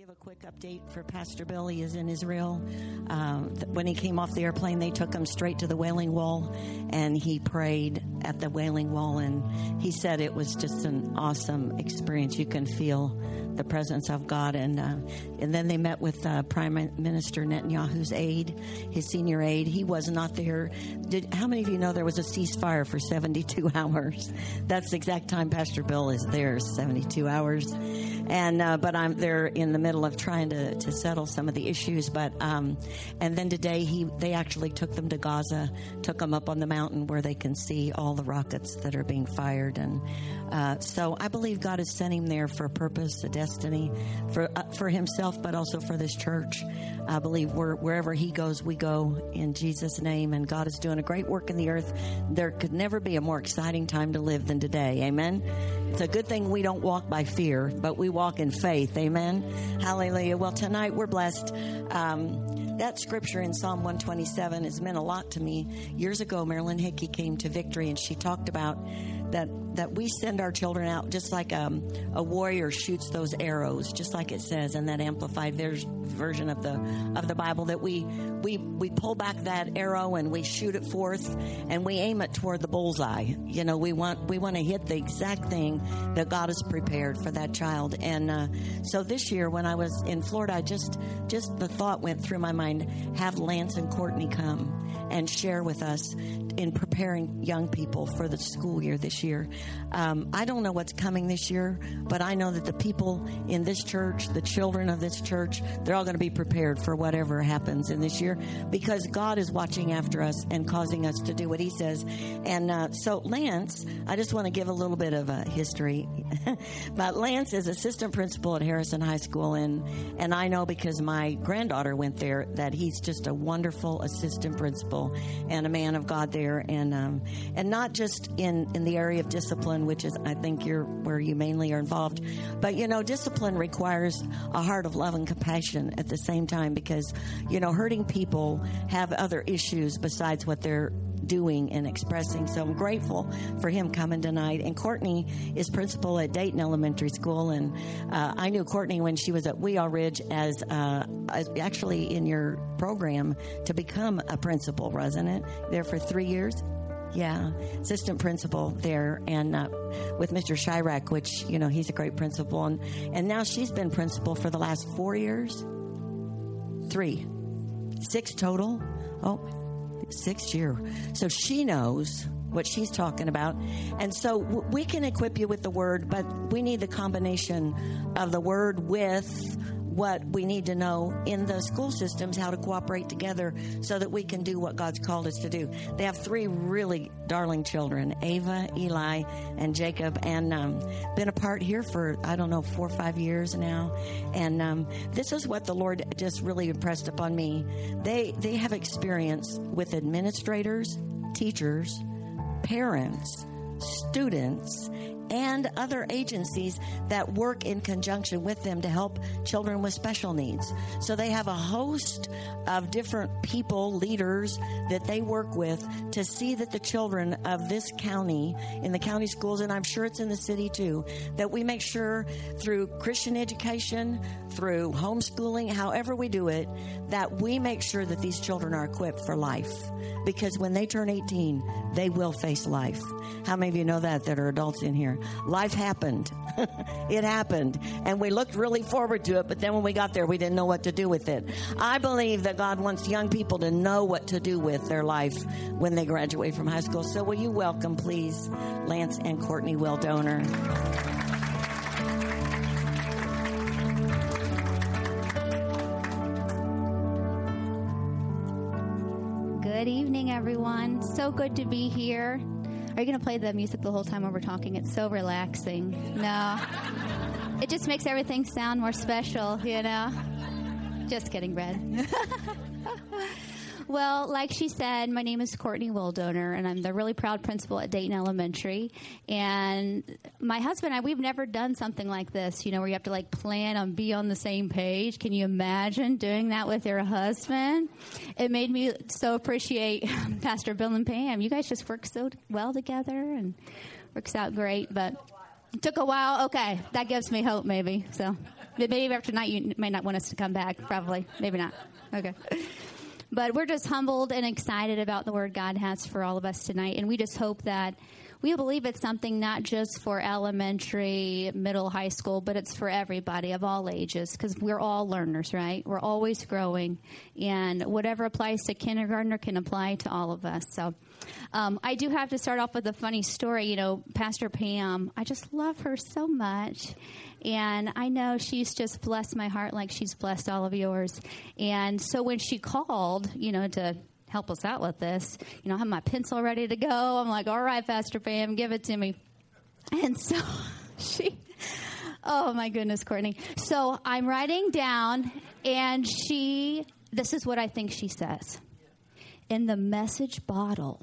give a quick update for Pastor Bill. He is in Israel. Th- when he came off the airplane, they took him straight to the Wailing Wall, and he prayed at the Wailing Wall. And he said it was just an awesome experience. You can feel the presence of God. And uh, and then they met with uh, Prime Minister Netanyahu's aide, his senior aide. He was not there. Did how many of you know there was a ceasefire for 72 hours? That's the exact time Pastor Bill is there, 72 hours. And uh, but I'm there in the middle of trying to, to settle some of the issues. But um, and then today he they actually took them to Gaza, took them up on the mountain where they can see all the rockets that are being fired. And uh, so I believe God has sent him there for a purpose, a destiny, for uh, for himself, but also for this church. I believe where, wherever he goes, we go in Jesus' name. And God is doing a great work in the earth. There could never be a more exciting time to live than today. Amen. It's a good thing we don't walk by fear, but we walk in faith. Amen. Hallelujah. Well, tonight we're blessed. Um, that scripture in Psalm 127 has meant a lot to me. Years ago, Marilyn Hickey came to Victory and she talked about that that we send our children out just like um, a warrior shoots those arrows, just like it says in that amplified ver- version of the of the Bible. That we we we pull back that arrow and we shoot it forth and we aim it toward the bullseye. You know, we want we want to hit the exact thing that God has prepared for that child. And uh, so this year, when I was in Florida, I just just the thought went through my mind: have Lance and Courtney come and share with us in preparing young people for the school year this year. Um, I don't know what's coming this year, but I know that the people in this church, the children of this church, they're all going to be prepared for whatever happens in this year because God is watching after us and causing us to do what He says. And uh, so, Lance, I just want to give a little bit of a history. but Lance is assistant principal at Harrison High School, and and I know because my granddaughter went there that he's just a wonderful assistant principal and a man of God there, and um, and not just in in the area of discipline, which is I think you're where you mainly are involved, but you know discipline requires a heart of love and compassion at the same time because you know hurting people have other issues besides what they're doing and expressing. So I'm grateful for him coming tonight. And Courtney is principal at Dayton Elementary School, and uh, I knew Courtney when she was at Wea Ridge as, uh, as actually in your program to become a principal, wasn't it? There for three years. Yeah, assistant principal there, and uh, with Mr. Chirac, which you know he's a great principal, and and now she's been principal for the last four years, three, six total. Oh, sixth year. So she knows what she's talking about. And so we can equip you with the word, but we need the combination of the word with what we need to know in the school systems, how to cooperate together so that we can do what God's called us to do. They have three really darling children Ava, Eli, and Jacob, and um, been apart here for, I don't know, four or five years now. And um, this is what the Lord just really impressed upon me. They, they have experience with administrators, teachers, parents, students, and other agencies that work in conjunction with them to help children with special needs. So they have a host of different people, leaders that they work with to see that the children of this county, in the county schools, and I'm sure it's in the city too, that we make sure through Christian education, through homeschooling, however we do it, that we make sure that these children are equipped for life. Because when they turn 18, they will face life. How many of you know that that are adults in here? Life happened. it happened. And we looked really forward to it, but then when we got there, we didn't know what to do with it. I believe that God wants young people to know what to do with their life when they graduate from high school. So will you welcome, please, Lance and Courtney Wildoner? Good evening, everyone. So good to be here. Are you going to play the music the whole time while we're talking? It's so relaxing. No. It just makes everything sound more special, you know? Just kidding, Brad. well, like she said, my name is Courtney Wildoner, and I'm the really proud principal at Dayton Elementary. And my husband and I, we've never done something like this, you know, where you have to like plan and be on the same page. Can you imagine doing that with your husband? It made me so appreciate Pastor Bill and Pam. You guys just work so well together and works out great, but it took a while. Okay, that gives me hope, maybe. So. Maybe after tonight you may not want us to come back. Probably, maybe not. Okay. But we're just humbled and excited about the word God has for all of us tonight, and we just hope that we believe it's something not just for elementary, middle, high school, but it's for everybody of all ages because we're all learners, right? We're always growing, and whatever applies to kindergartner can apply to all of us. So. Um, I do have to start off with a funny story. You know, Pastor Pam, I just love her so much. And I know she's just blessed my heart like she's blessed all of yours. And so when she called, you know, to help us out with this, you know, I have my pencil ready to go. I'm like, all right, Pastor Pam, give it to me. And so she, oh my goodness, Courtney. So I'm writing down, and she, this is what I think she says. In the message bottle,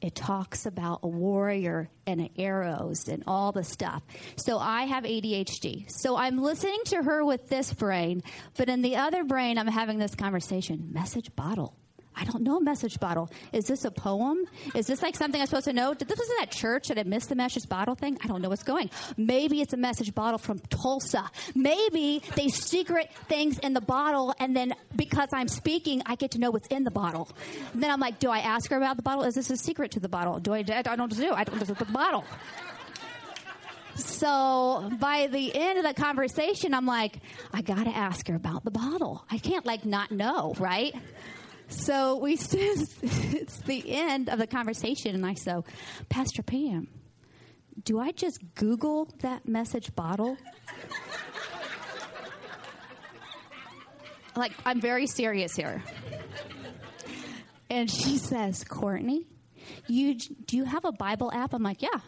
it talks about a warrior and arrows and all the stuff. So I have ADHD. So I'm listening to her with this brain, but in the other brain, I'm having this conversation. Message bottle. I don't know a message bottle. Is this a poem? Is this like something I'm supposed to know? Did this was in that church that I missed the message bottle thing? I don't know what's going. Maybe it's a message bottle from Tulsa. Maybe they secret things in the bottle, and then because I'm speaking, I get to know what's in the bottle. And then I'm like, do I ask her about the bottle? Is this a secret to the bottle? Do I? I don't do. I don't know the bottle. So by the end of the conversation, I'm like, I got to ask her about the bottle. I can't like not know, right? So we it's the end of the conversation, and I so, Pastor Pam, do I just Google that message bottle? like I'm very serious here. And she says, Courtney, you do you have a Bible app? I'm like, yeah.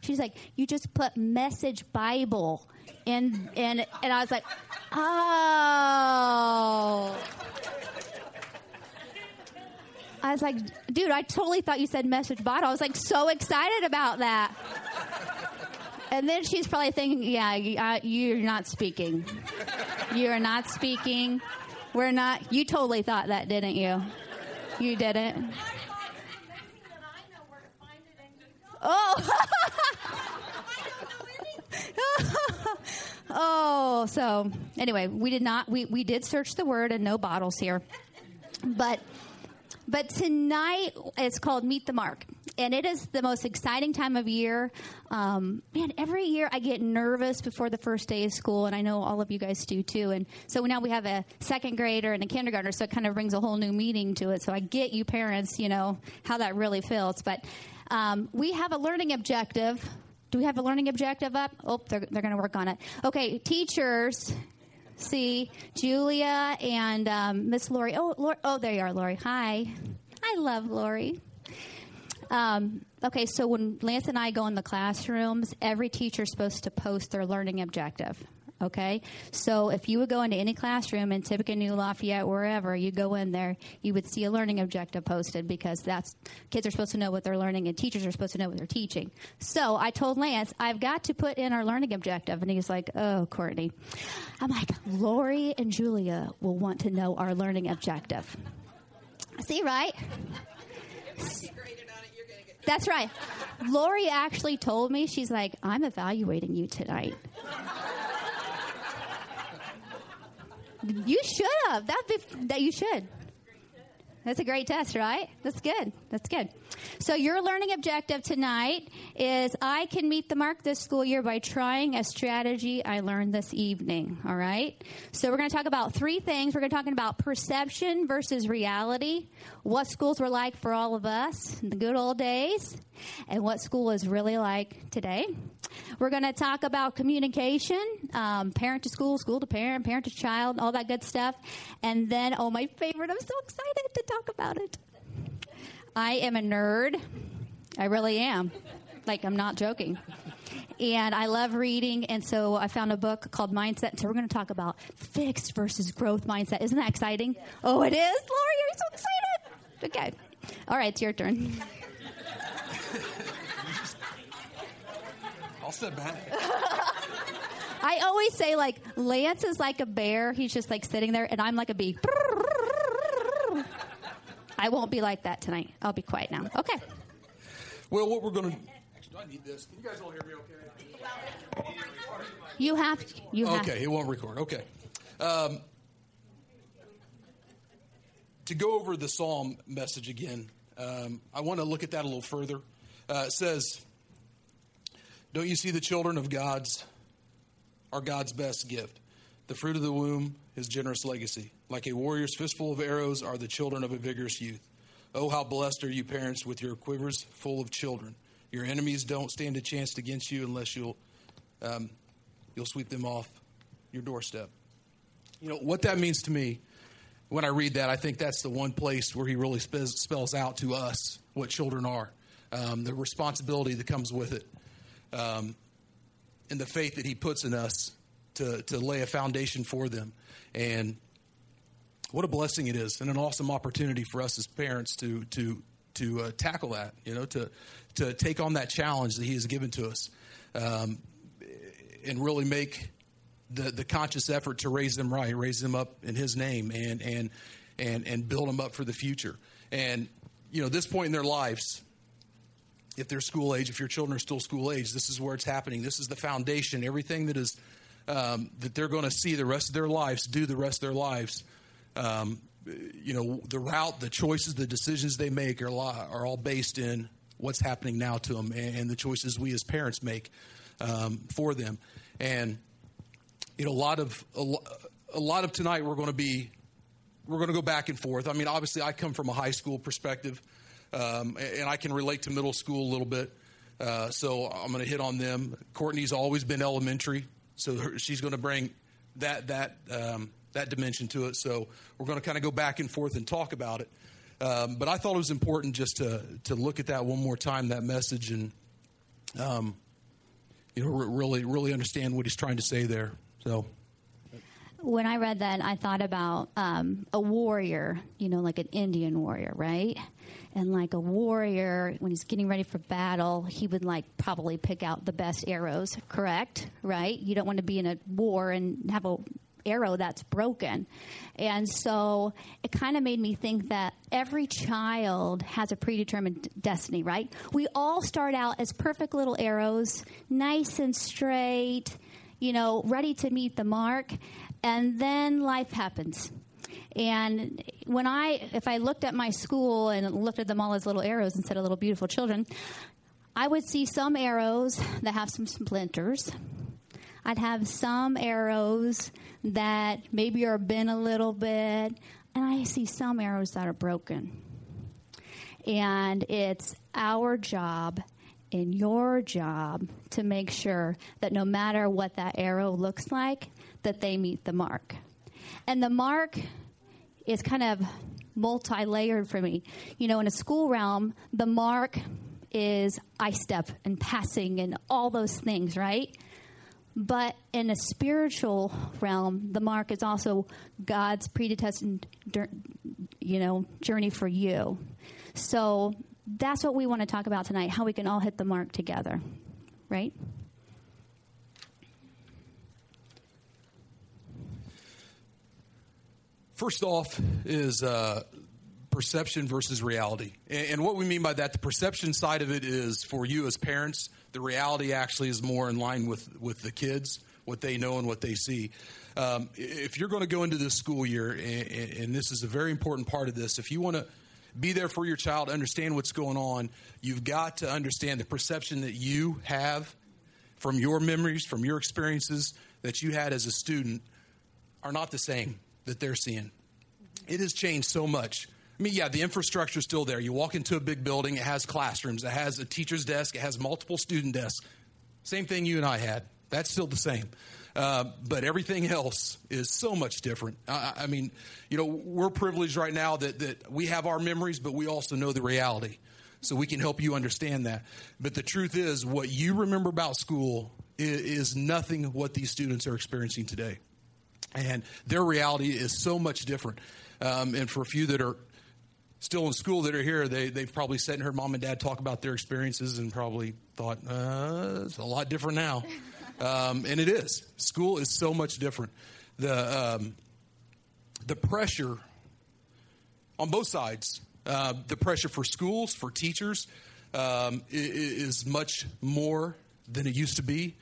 She's like, you just put message Bible in and and I was like, oh. I was like, dude, I totally thought you said message bottle. I was like so excited about that. And then she's probably thinking, yeah, uh, you're not speaking. You're not speaking. We're not. You totally thought that, didn't you? You didn't. Oh. oh, so anyway, we did not. We we did search the word and no bottles here, but but tonight it's called Meet the Mark. And it is the most exciting time of year. Um, man, every year I get nervous before the first day of school, and I know all of you guys do too. And so now we have a second grader and a kindergartner, so it kind of brings a whole new meaning to it. So I get you parents, you know, how that really feels. But um, we have a learning objective. Do we have a learning objective up? Oh, they're, they're going to work on it. Okay, teachers, see Julia and um, Miss Lori. Oh, Lori. oh, there you are, Lori. Hi. I love Lori. Um, okay, so when Lance and I go in the classrooms, every teacher is supposed to post their learning objective. Okay, so if you would go into any classroom in Tippecanoe, New Lafayette, wherever you go in there, you would see a learning objective posted because that's kids are supposed to know what they're learning and teachers are supposed to know what they're teaching. So I told Lance I've got to put in our learning objective, and he's like, "Oh, Courtney," I'm like, "Lori and Julia will want to know our learning objective." See, right? That's right. Lori actually told me, she's like, I'm evaluating you tonight. You should have. That be, that you should. That's a great test, right? That's good. That's good. So your learning objective tonight is I can meet the mark this school year by trying a strategy I learned this evening. All right. So we're going to talk about three things. We're going to talk about perception versus reality, what schools were like for all of us in the good old days, and what school is really like today. We're going to talk about communication, um, parent to school, school to parent, parent to child, all that good stuff. And then, oh, my favorite, I'm so excited to talk about it. I am a nerd. I really am. Like, I'm not joking. And I love reading, and so I found a book called Mindset. So we're going to talk about fixed versus growth mindset. Isn't that exciting? Oh, it is, Lori. Are You're so excited. Okay. All right, it's your turn. I'll step back. I always say like Lance is like a bear. He's just like sitting there, and I'm like a bee. I won't be like that tonight. I'll be quiet now. Okay. Well, what we're going to Do I need this? Can you guys all hear me okay? You have to. You have Okay, it won't record. Okay. Um, to go over the psalm message again, um, I want to look at that a little further. Uh, it says, "Don't you see the children of God's are God's best gift? The fruit of the womb, His generous legacy. Like a warrior's fistful of arrows are the children of a vigorous youth. Oh, how blessed are you, parents, with your quivers full of children. Your enemies don't stand a chance against you unless you'll um, you'll sweep them off your doorstep." You know what that means to me when I read that, I think that's the one place where he really spells, out to us what children are, um, the responsibility that comes with it, um, and the faith that he puts in us to, to lay a foundation for them. And what a blessing it is, and an awesome opportunity for us as parents to to to uh, tackle that. You know, to to take on that challenge that he has given to us, um, and really make the, the conscious effort to raise them right, raise them up in His name, and and and and build them up for the future. And you know, this point in their lives, if they're school age, if your children are still school age, this is where it's happening. This is the foundation. Everything that is um, that they're going to see the rest of their lives, do the rest of their lives. Um, you know, the route, the choices, the decisions they make are are all based in what's happening now to them and, and the choices we as parents make um, for them. And you know, a lot of a, lot of tonight we're going to be we're going to go back and forth. I mean, obviously, I come from a high school perspective, um, and I can relate to middle school a little bit. Uh, so I'm going to hit on them. Courtney's always been elementary, so her, she's going to bring that that um, that dimension to it. So we're going to kind of go back and forth and talk about it. Um, but I thought it was important just to to look at that one more time, that message, and um, you know, really really understand what he's trying to say there. So when I read that, I thought about um, a warrior, you know, like an Indian warrior, right? And like a warrior, when he's getting ready for battle, he would like probably pick out the best arrows, correct? Right? You don't want to be in a war and have a arrow that's broken. And so it kind of made me think that every child has a predetermined destiny, right? We all start out as perfect little arrows, nice and straight you know, ready to meet the mark, and then life happens. And when I, if I looked at my school and looked at them all as little arrows instead of little beautiful children, I would see some arrows that have some splinters. I'd have some arrows that maybe are bent a little bit, and I see some arrows that are broken. And it's our job in your job to make sure that no matter what that arrow looks like, that they meet the mark. And the mark is kind of multi layered for me. You know, in a school realm, the mark is I-STEP and passing and all those things, right? But in a spiritual realm, the mark is also God's predestined, you know, journey for you. So that's what we want to talk about tonight how we can all hit the mark together, right? First off, is uh, perception versus reality. And, what we mean by that, the perception side of it is for you as parents, the reality actually is more in line with, with the kids, what they know and what they see. Um, if you're going to go into this school year, and, and this is a very important part of this, if you want to be there for your child, understand what's going on. You've got to understand the perception that you have from your memories, from your experiences that you had as a student are not the same that they're seeing. It has changed so much. I mean, yeah, the infrastructure is still there. You walk into a big building, it has classrooms, it has a teacher's desk, it has multiple student desks. Same thing you and I had. That's still the same. Uh, but everything else is so much different. I, I, mean, you know, we're privileged right now that, that we have our memories, but we also know the reality. So we can help you understand that. But the truth is, what you remember about school is, is nothing what these students are experiencing today. And their reality is so much different. Um, and for a few that are still in school that are here, they, they've probably sat and heard mom and dad talk about their experiences and probably thought, uh, it's a lot different now. Um, and it is. School is so much different. The, um, the pressure on both sides, uh, the pressure for schools, for teachers, um, is much more than it used to be.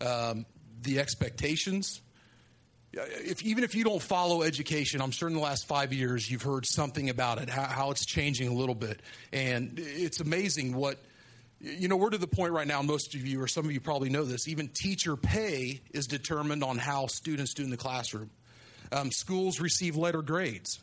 Um, the expectations. If, even if you don't follow education, I'm sure in the last five years you've heard something about it, how, how it's changing a little bit. And it's amazing what, you know, we're to the point right now, most of you, or some of you probably know this, even teacher pay is determined on how students do in the classroom. Um, schools receive letter grades.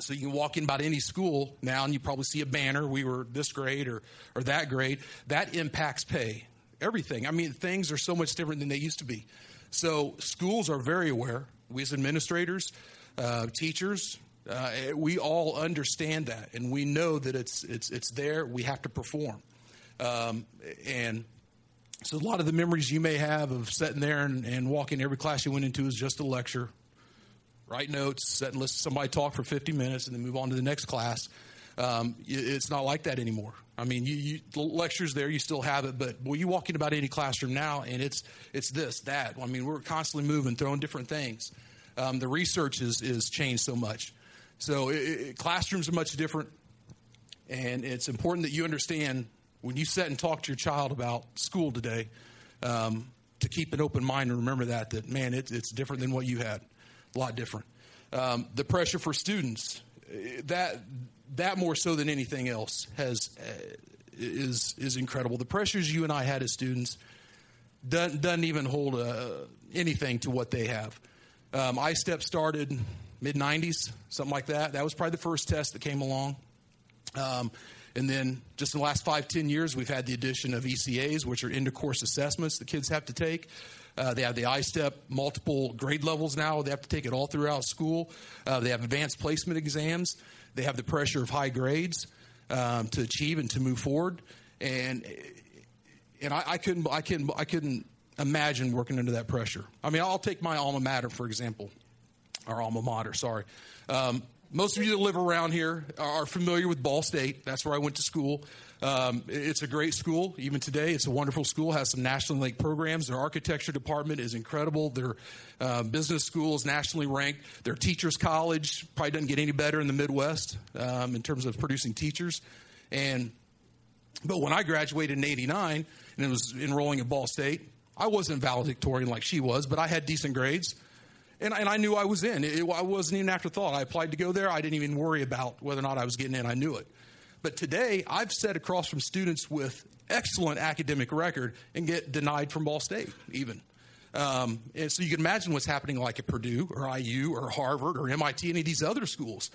So you can walk in about any school now and you probably see a banner, we were this grade or, or that grade. That impacts pay, everything. I mean, things are so much different than they used to be. So schools are very aware. We as administrators, uh, teachers, uh, we all understand that, and we know that it's it's it's there. We have to perform, um, and so a lot of the memories you may have of sitting there and, and walking every class you went into is just a lecture write notes, sit and listen to somebody talk for 50 minutes, and then move on to the next class. Um, it's not like that anymore. I mean, you, you, the lectures there, you still have it, but well, you walk in about any classroom now, and it's it's this, that. I mean, we're constantly moving, throwing different things. Um, the research is is changed so much, so it, it, classrooms are much different, and it's important that you understand when you sit and talk to your child about school today, um, to keep an open mind and remember that that man, it, it's different than what you had a lot different. Um, the pressure for students, that that more so than anything else has uh, is is incredible. The pressures you and I had as students doesn't, doesn't even hold uh, anything to what they have. Um, I-STEP started mid 90s, something like that. That was probably the first test that came along. Um, and then just in the last five, ten years, we've had the addition of ECAs, which are end of course assessments the kids have to take. Uh, they have the I-STEP multiple grade levels now. They have to take it all throughout school. Uh, they have advanced placement exams. They have the pressure of high grades um, to achieve and to move forward. And and I, I couldn't I couldn't I couldn't imagine working under that pressure. I mean, I'll take my alma mater for example, our alma mater. Sorry. Um, most of you that live around here are familiar with Ball State. That's where I went to school. Um, it's a great school. Even today, it's a wonderful school. Has some nationally ranked programs. Their architecture department is incredible. Their uh, business school is nationally ranked. Their teachers college probably doesn't get any better in the Midwest um, in terms of producing teachers. And but when I graduated in '89 and was enrolling at Ball State, I wasn't valedictorian like she was, but I had decent grades. And, and I knew I was in. It, it, I wasn't even afterthought. I applied to go there. I didn't even worry about whether or not I was getting in. I knew it. But today, I've sat across from students with excellent academic record and get denied from Ball State, even. Um, and so you can imagine what's happening like at Purdue or IU or Harvard or MIT, any of these other schools.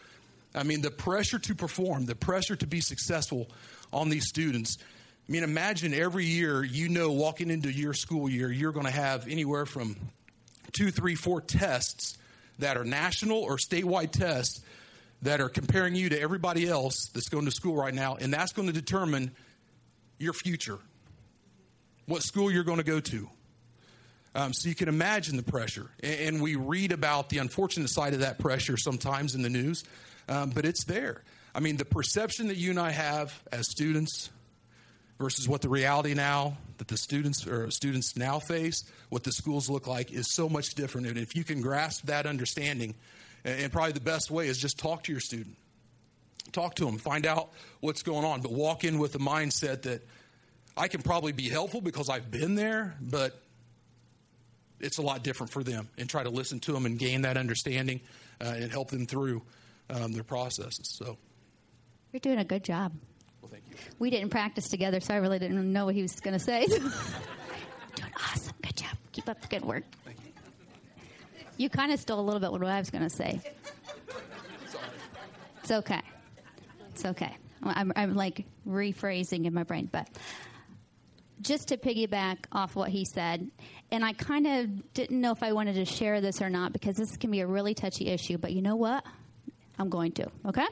I mean, the pressure to perform, the pressure to be successful on these students. I mean, imagine every year you know walking into your school year, you're going to have anywhere from two, three, four tests that are national or statewide tests that are comparing you to everybody else that's going to school right now, and that's going to determine your future, what school you're going to go to. Um, so you can imagine the pressure. And, and, we read about the unfortunate side of that pressure sometimes in the news, um, but it's there. I mean, the perception that you and I have as students versus what the reality now that the students or students now face, what the schools look like, is so much different. And if you can grasp that understanding, and probably the best way is just talk to your student, talk to them, find out what's going on, but walk in with the mindset that I can probably be helpful because I've been there, but it's a lot different for them, and try to listen to them and gain that understanding uh, and help them through um, their processes. So, you're doing a good job. Well, thank you. We didn't practice together, so I really didn't know what he was going to say. doing awesome. Good job. Keep up the good work. Thank you. You kind of stole a little bit what I was going to say. It's okay. It's okay. I'm, I'm like rephrasing in my brain, but just to piggyback off what he said, and I kind of didn't know if I wanted to share this or not because this can be a really touchy issue, but you know what? I'm going to, okay?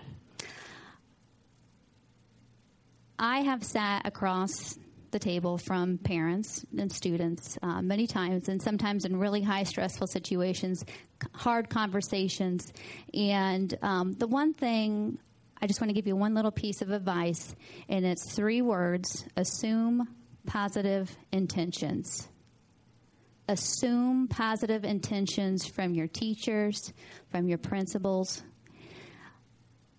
I have sat across the table from parents and students uh, many times, and sometimes in really high stressful situations, hard conversations. And um, the one thing I just want to give you one little piece of advice, and it's three words assume positive intentions. Assume positive intentions from your teachers, from your principals.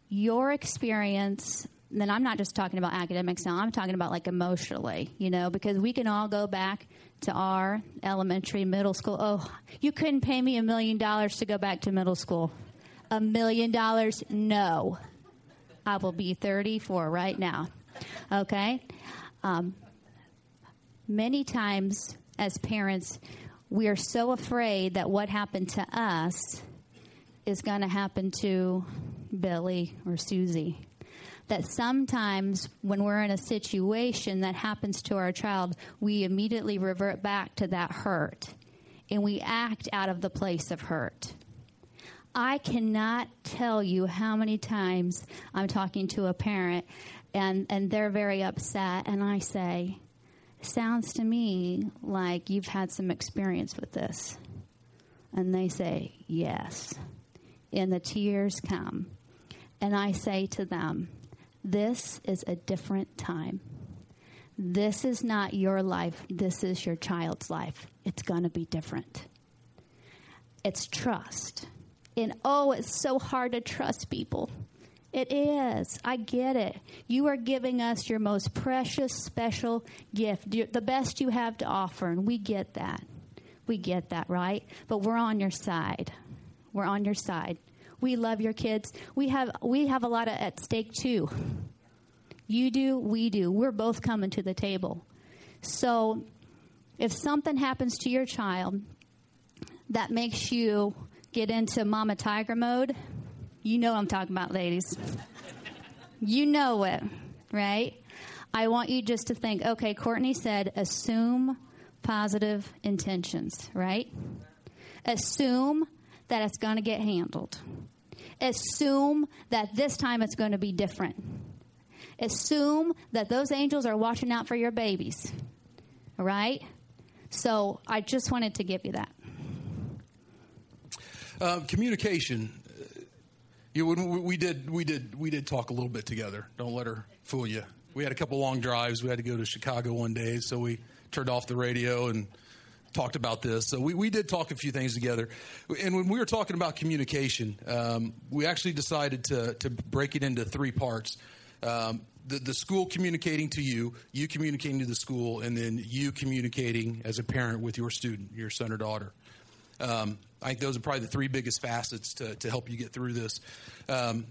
Your experience then I'm not just talking about academics now, I'm talking about like emotionally, you know, because we can all go back to our elementary, middle school. Oh, you couldn't pay me a million dollars to go back to middle school. A million dollars? No. I will be 34 right now. Okay? Um, many times as parents, we are so afraid that what happened to us is going to happen to Billy or Susie. That sometimes when we're in a situation that happens to our child, we immediately revert back to that hurt and we act out of the place of hurt. I cannot tell you how many times I'm talking to a parent and, and they're very upset, and I say, Sounds to me like you've had some experience with this. And they say, Yes. And the tears come. And I say to them, This is a different time. This is not your life. This is your child's life. It's going to be different. It's trust. And oh, it's so hard to trust people. It is. I get it. You are giving us your most precious, special gift, the best you have to offer, and we get that. We get that, right? But we're on your side. We're on your side. We love your kids. We have we have a lot of, at stake too. You do, we do. We're both coming to the table. So, if something happens to your child that makes you get into mama tiger mode, you know I'm talking about, ladies. you know it, right? I want you just to think okay, Courtney said, assume positive intentions, right? Assume that it's going to get handled. Assume that this time it's going to be different. Assume that those angels are watching out for your babies. All right? So I just wanted to give you that. Uh, communication. You, we did we did we did talk a little bit together. Don't let her fool you. We had a couple long drives. We had to go to Chicago one day, so we turned off the radio and talked about this. So we, we did talk a few things together. And when we were talking about communication, um, we actually decided to, to break it into three parts. Um, the, the school communicating to you, you communicating to the school, and then you communicating as a parent with your student, your son or daughter. Um, I think those are probably the three biggest facets to, to help you get through this. Um,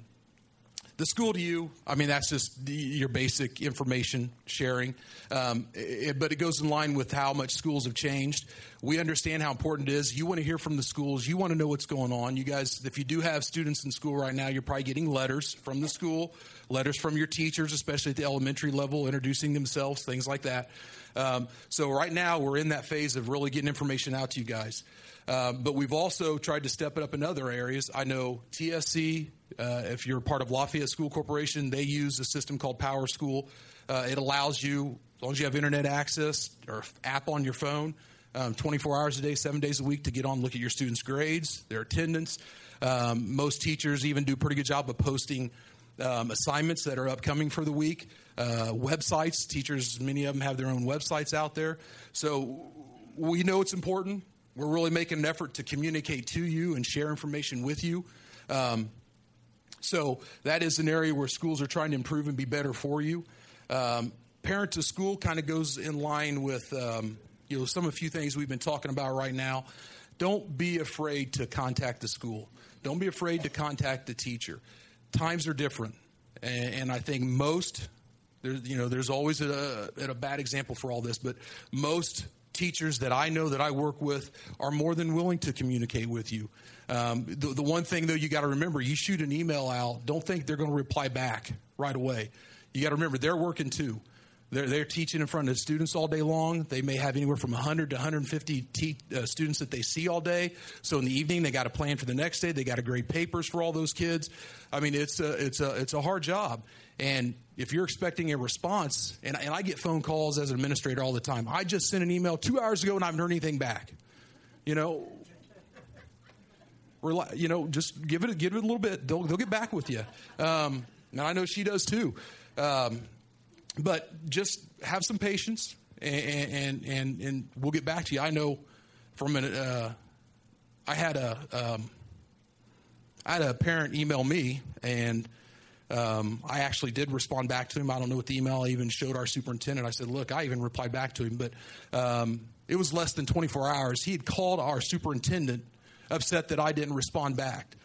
the school to you, I mean, that's just your basic information sharing. Um, it, but it goes in line with how much schools have changed. We understand how important it is. You want to hear from the schools. You want to know what's going on. You guys, if you do have students in school right now, you're probably getting letters from the school, letters from your teachers, especially at the elementary level, introducing themselves, things like that. Um, so right now, we're in that phase of really getting information out to you guys. Um, but we've also tried to step it up in other areas. I know TSC, uh, if you're part of Lafayette School Corporation, they use a system called Power School. Uh, it allows you, as long as you have internet access or app on your phone, um, 24 hours a day, seven days a week, to get on, look at your students' grades, their attendance. Um, most teachers even do a pretty good job of posting um, assignments that are upcoming for the week. Uh, websites, teachers, many of them have their own websites out there. So we know it's important. We're really making an effort to communicate to you and share information with you. Um, so that is an area where schools are trying to improve and be better for you. Um, parent to school kind of goes in line with um, you know some of a few things we've been talking about right now. Don't be afraid to contact the school. Don't be afraid to contact the teacher. Times are different, and, and I think most there's you know there's always a, a bad example for all this, but most teachers that I know that I work with are more than willing to communicate with you. Um, the, the one thing, though, you got to remember you shoot an email out, don't think they're going to reply back right away. You got to remember they're working too. They're, they're teaching in front of students all day long. They may have anywhere from 100 to 150 te- uh, students that they see all day. So in the evening, they got a plan for the next day. They got to grade papers for all those kids. I mean, it's a, it's a, it's a hard job. And if you're expecting a response, and, and I get phone calls as an administrator all the time, I just sent an email two hours ago and I haven't heard anything back. You know, you know, just give it, give it a little bit. They'll, they'll get back with you. Um, and I know she does too. Um, but just have some patience, and, and and, and we'll get back to you. I know from an uh, I had a um, I had a parent email me, and Um, I actually did respond back to him. I don't know what the email I even showed our superintendent. I said, look, I even replied back to him, but um, it was less than 24 hours. He had called our superintendent, upset that I didn't respond back.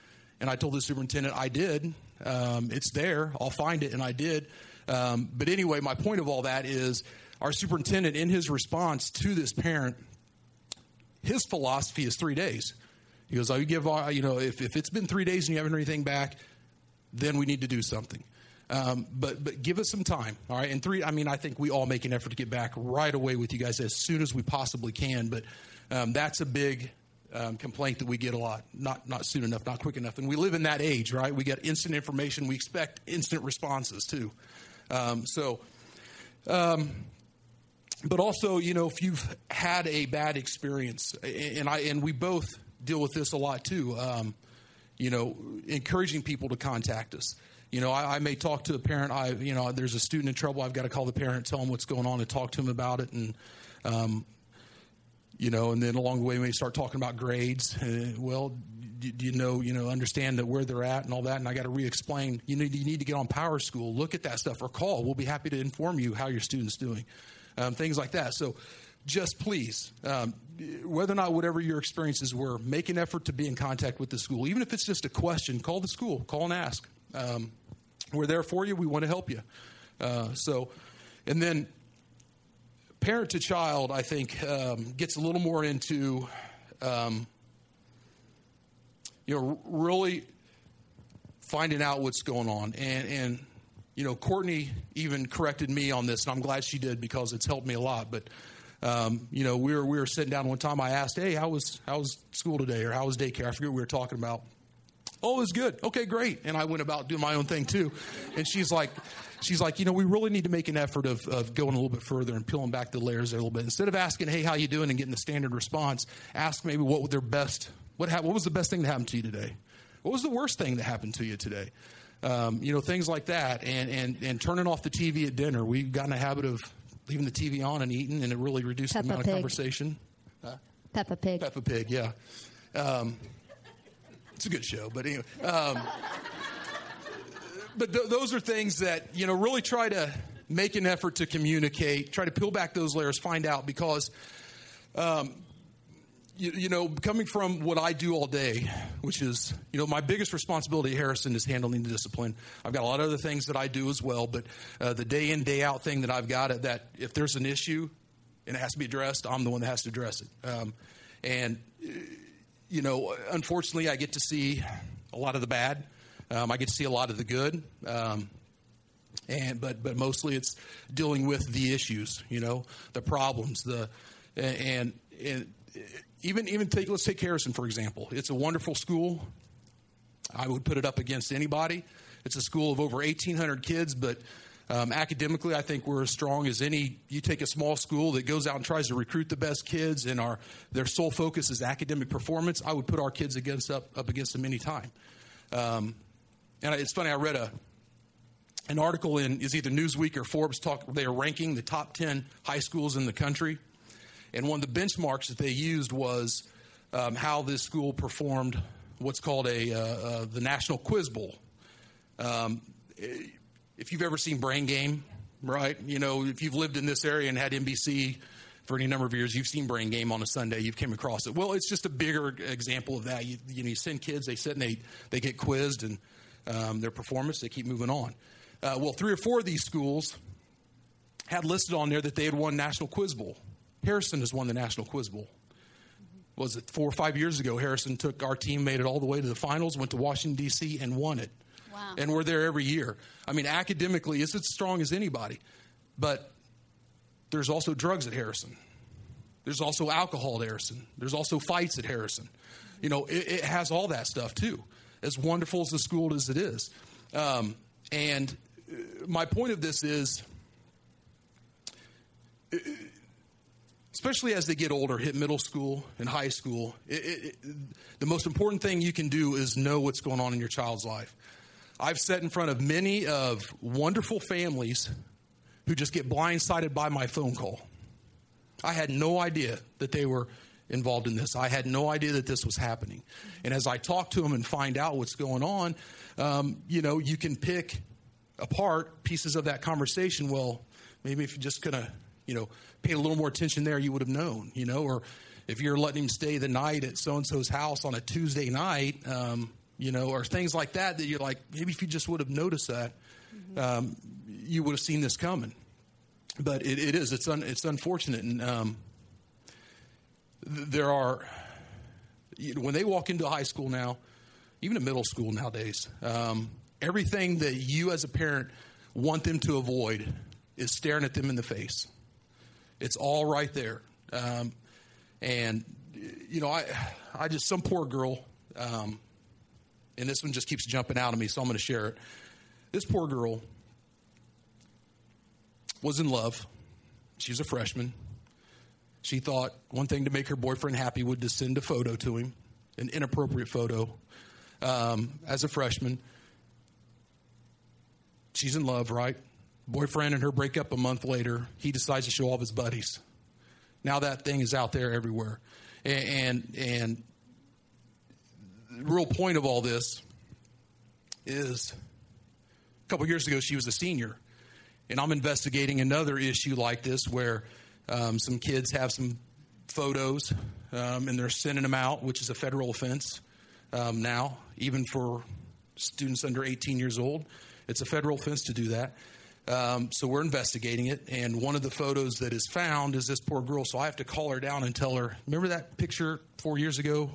And I told the superintendent I did. Um, it's there. I'll find it, and I did. Um, but anyway, my point of all that is our superintendent, in his response to this parent, his philosophy is three days. He goes, "I oh, give, you know, if, if it's been three days and you haven't heard anything back, then we need to do something. Um, but but give us some time, all right. And three, I mean, I think we all make an effort to get back right away with you guys as soon as we possibly can. But um, that's a big um, complaint that we get a lot. Not not soon enough, not quick enough. And we live in that age, right? We get instant information. We expect instant responses too. Um, so. Um, but also, you know, if you've had a bad experience, and I and we both deal with this a lot too. Um, you know, encouraging people to contact us. You know, I, I, may talk to a parent. I, you know, there's a student in trouble. I've got to call the parent, tell them what's going on, and talk to him about it. And, um, you know, and then along the way, we may start talking about grades. Uh, well, you know, you know, understand that where they're at and all that? And I got to re-explain. You need, you need to get on Power School. Look at that stuff, or call. We'll be happy to inform you how your student's doing. Um, things like that. So, just please, um, whether or not whatever your experiences were, make an effort to be in contact with the school. Even if it's just a question, call the school, call and ask. Um, we're there for you. We want to help you. Uh, so, and then parent to child, I think, um, gets a little more into, um, you know, really finding out what's going on. And, and, you know, Courtney even corrected me on this, and I'm glad she did because it's helped me a lot. But um, you know, we were we were sitting down one time. I asked, "Hey, how was how was school today, or how was daycare?" I forget what we were talking about. Oh, it was good. Okay, great. And I went about doing my own thing too. And she's like, she's like, you know, we really need to make an effort of, of going a little bit further and peeling back the layers a little bit. Instead of asking, hey, how you doing, and getting the standard response, ask maybe what their best, what ha- what was the best thing that happened to you today? What was the worst thing that happened to you today? Um, you know, things like that, and and and turning off the TV at dinner. We've gotten a habit of leaving the TV on and eating, and it really reduced Peppa the amount Pig. of conversation. Uh, Peppa Pig. Peppa Pig, yeah. Um, it's a good show, but anyway. Um, but th- those are things that you know really try to make an effort to communicate, try to peel back those layers, find out because um, you, you, know, coming from what I do all day, which is, you know, my biggest responsibility, Harrison, is handling the discipline. I've got a lot of other things that I do as well, but uh, the day in, day out thing that I've got, that if there's an issue and it has to be addressed, I'm the one that has to address it. Um, and, uh, you know, unfortunately, I get to see a lot of the bad. Um, I get to see a lot of the good. Um, and but but mostly it's dealing with the issues, you know, the problems, the and and even even take let's take Harrison for example. It's a wonderful school. I would put it up against anybody. It's a school of over 1,800 kids, but um, academically, I think we're as strong as any. You take a small school that goes out and tries to recruit the best kids, and our their sole focus is academic performance. I would put our kids against up up against them anytime. Um, and it's funny. I read a an article in is either Newsweek or Forbes talk. They are ranking the top 10 high schools in the country. And one of the benchmarks that they used was um, how this school performed what's called a uh, uh, the National Quiz Bowl. Um, if you've ever seen Brain Game, right? You know, if you've lived in this area and had NBC for any number of years, you've seen Brain Game on a Sunday. You've came across it. Well, it's just a bigger example of that. You, you know, you send kids, they sit and they they get quizzed, and um, their performance, they keep moving on. Uh, well, three or four of these schools had listed on there that they had won National Quiz Bowl. Harrison has won the National Quiz Bowl. Was it four or five years ago? Harrison took our team, made it all the way to the finals, went to Washington, D.C., and won it. Wow. And we're there every year. I mean, academically, it's as strong as anybody. But there's also drugs at Harrison. There's also alcohol at Harrison. There's also fights at Harrison. You know, it, it has all that stuff too, as wonderful as the school as it is. Um, and uh, my point of this is especially as they get older, hit middle school and high school, it, it, it, the most important thing you can do is know what's going on in your child's life. I've sat in front of many of wonderful families who just get blindsided by my phone call. I had no idea that they were involved in this. I had no idea that this was happening. And as I talk to them and find out what's going on, um, you know, you can pick apart pieces of that conversation. Well, maybe if you're just going to, you know, paid a little more attention there, you would have known, you know, or if you're letting him stay the night at so and so's house on a Tuesday night, um, you know, or things like that, that you're like, maybe if you just would have noticed that, um, you would have seen this coming. But it, it is, it's, un, it's unfortunate. And um, there are, you know, when they walk into high school now, even a middle school nowadays, um, everything that you as a parent want them to avoid is staring at them in the face. It's all right there. Um, and, you know, I, I just, some poor girl, um, and this one just keeps jumping out of me, so I'm going to share it. This poor girl was in love. She was a freshman. She thought one thing to make her boyfriend happy would to send a photo to him, an inappropriate photo, um, as a freshman. She's in love, right? Boyfriend and her break up a month later. He decides to show all of his buddies. Now that thing is out there everywhere. And, and, and the real point of all this is a couple years ago, she was a senior. And I'm investigating another issue like this where um, some kids have some photos um, and they're sending them out, which is a federal offense um, now, even for students under 18 years old. It's a federal offense to do that. Um, so we're investigating it, and one of the photos that is found is this poor girl. So I have to call her down and tell her, "Remember that picture four years ago?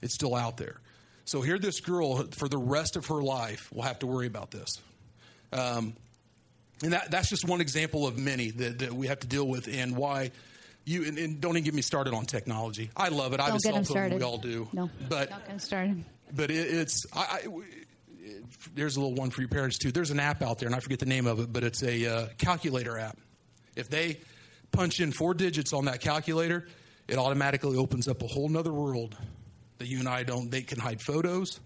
It's still out there." So here, this girl for the rest of her life will have to worry about this. Um, and that, that's just one example of many that, that, we have to deal with, and why you and, and, don't even get me started on technology. I love it. I have a cell phone. We all do. No, but not started. But it, it's I, I, there's a little one for your parents too. There's an app out there, and I forget the name of it, but it's a uh, calculator app. If they punch in four digits on that calculator, it automatically opens up a whole nother world that you and I don't. They can hide photos.